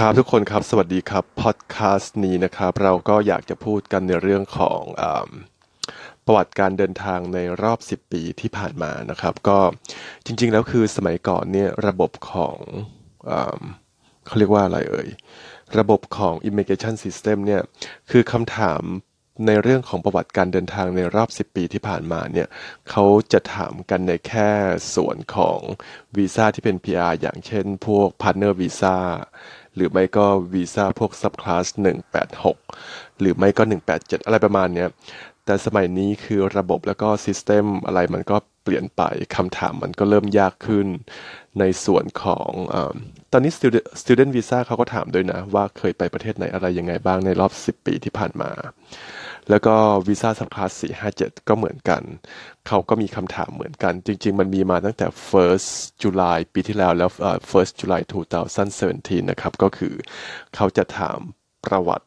ครับทุกคนครับ สวัสดีครับพอดแคสต์นี้นะครับ เราก็อยากจะพูดกันในเรื่องของอประวัติการเดินทางในรอบ 10 ปีที่ผ่านมานะครับ ก็จริง ๆ แล้วคือสมัยก่อนเนี่ยระบบของอเขาเรียกว่าอะไรเอ่ย ระบบของ immigration system เนี่ยคือคำถามในเรื่องของประวัติการเดินทางในรอบ 10 ปีที่ผ่านมาเนี่ยเขาจะถามกันในแค่ส่วนของวีซ่าที่เป็น PR อย่างเช่น พวก Partner Visa หรือไม่ก็วีซ่าพวก Subclass 186 หรือไม่ก็ 187 อะไรประมาณเนี้ย แต่สมัยนี้คือระบบแล้วก็ซิสเต็มอะไรมันก็เปลี่ยนไปคำถามมันก็เริ่มยากขึ้น ในส่วนของอตอนนี้ student visa เขาก็ถามด้วยนะ ว่าเคยไปประเทศไหนอะไรยังไงบ้างในรอบ 10 ปีที่ผ่านมา แล้วก็วีซ่าสับคลาส457 ก็เหมือนกัน เขาก็มีคำถามเหมือนกัน จริง ๆ มันมีมาตั้งแต่ first July ปีที่แล้วแล้ว first July 2017 นะครับ ก็คือเขาจะถามประวัติ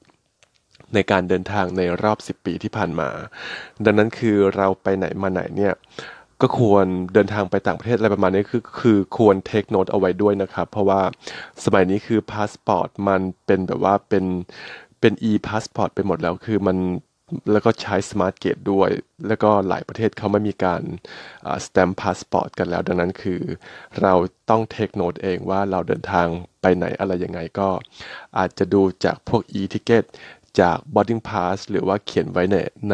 ในการเดินทางในรอบ 10 ปีที่ผ่านมา ดังนั้นคือเราไปไหนมาไหนเนี่ยก็ควรเดินทางไปต่างประเทศอะไรประมาณนี้คือคือควร take note เอาไว้ด้วยนะครับ เพราะว่าสมัยนี้คือพาสปอร์ตมันเป็นแบบว่าเป็นเป็น e พาสปอร์ตไปหมดแล้วคือมันแล้วก็ใช้ smart gate ด้วย แล้วก็หลายประเทศเขาไม่มีการ stamp passport กันแล้ว ดังนั้นคือเราต้อง take note เองว่าเราเดินทางไปไหนอะไรยังไงก็อาจจะดูจากพวก e-ticket จาก boarding pass หรือว่าเขียนไว้ในใน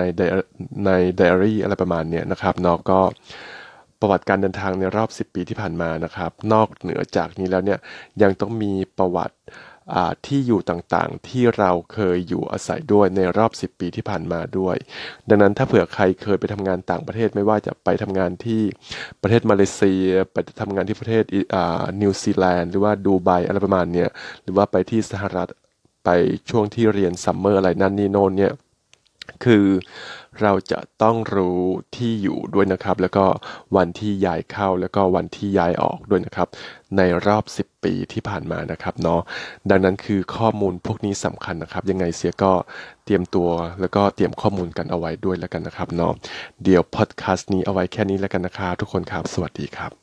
ในไดอารี่อะไรประมาณนี้นะครับเนาะก็ประวัติการเดินทางในรอบ 10 ปีที่ผ่านมานะครับ นอกเหนือจากนี้แล้วเนี่ยยังต้องมีประวัติที่อยู่ต่างๆ ที่เราเคยอยู่อาศัยด้วยในรอบ 10 ปีที่ผ่านมาด้วย ดังนั้นถ้าเผื่อใครเคยไปทำงานต่างประเทศไม่ว่าจะไปทำงานที่ประเทศมาเลเซีย ไปทำงานที่ประเทศนิวซีแลนด์หรือว่าดูไบอะไรประมาณนี้หรือว่าไปที่สหรัฐ ไปช่วงที่เรียน summer อะไรนั่นนี่โน่นเนี่ยคือเราจะต้องรู้ที่อยู่ด้วยนะครับ แล้วก็วันที่ย้ายเข้าแล้วก็วันที่ย้ายออกด้วยนะครับ ในรอบ 10 ปีที่ผ่านมานะครับเนาะดังนั้นคือข้อมูลพวกนี้สำคัญนะครับ ยังไงเสียก็เตรียมตัวแล้วก็เตรียมข้อมูลกันเอาไว้ด้วยแล้วกันนะครับเนาะเดี๋ยวพอดแคสต์นี้เอาไว้แค่นี้แล้วกันนะครับทุกคนครับ สวัสดีครับ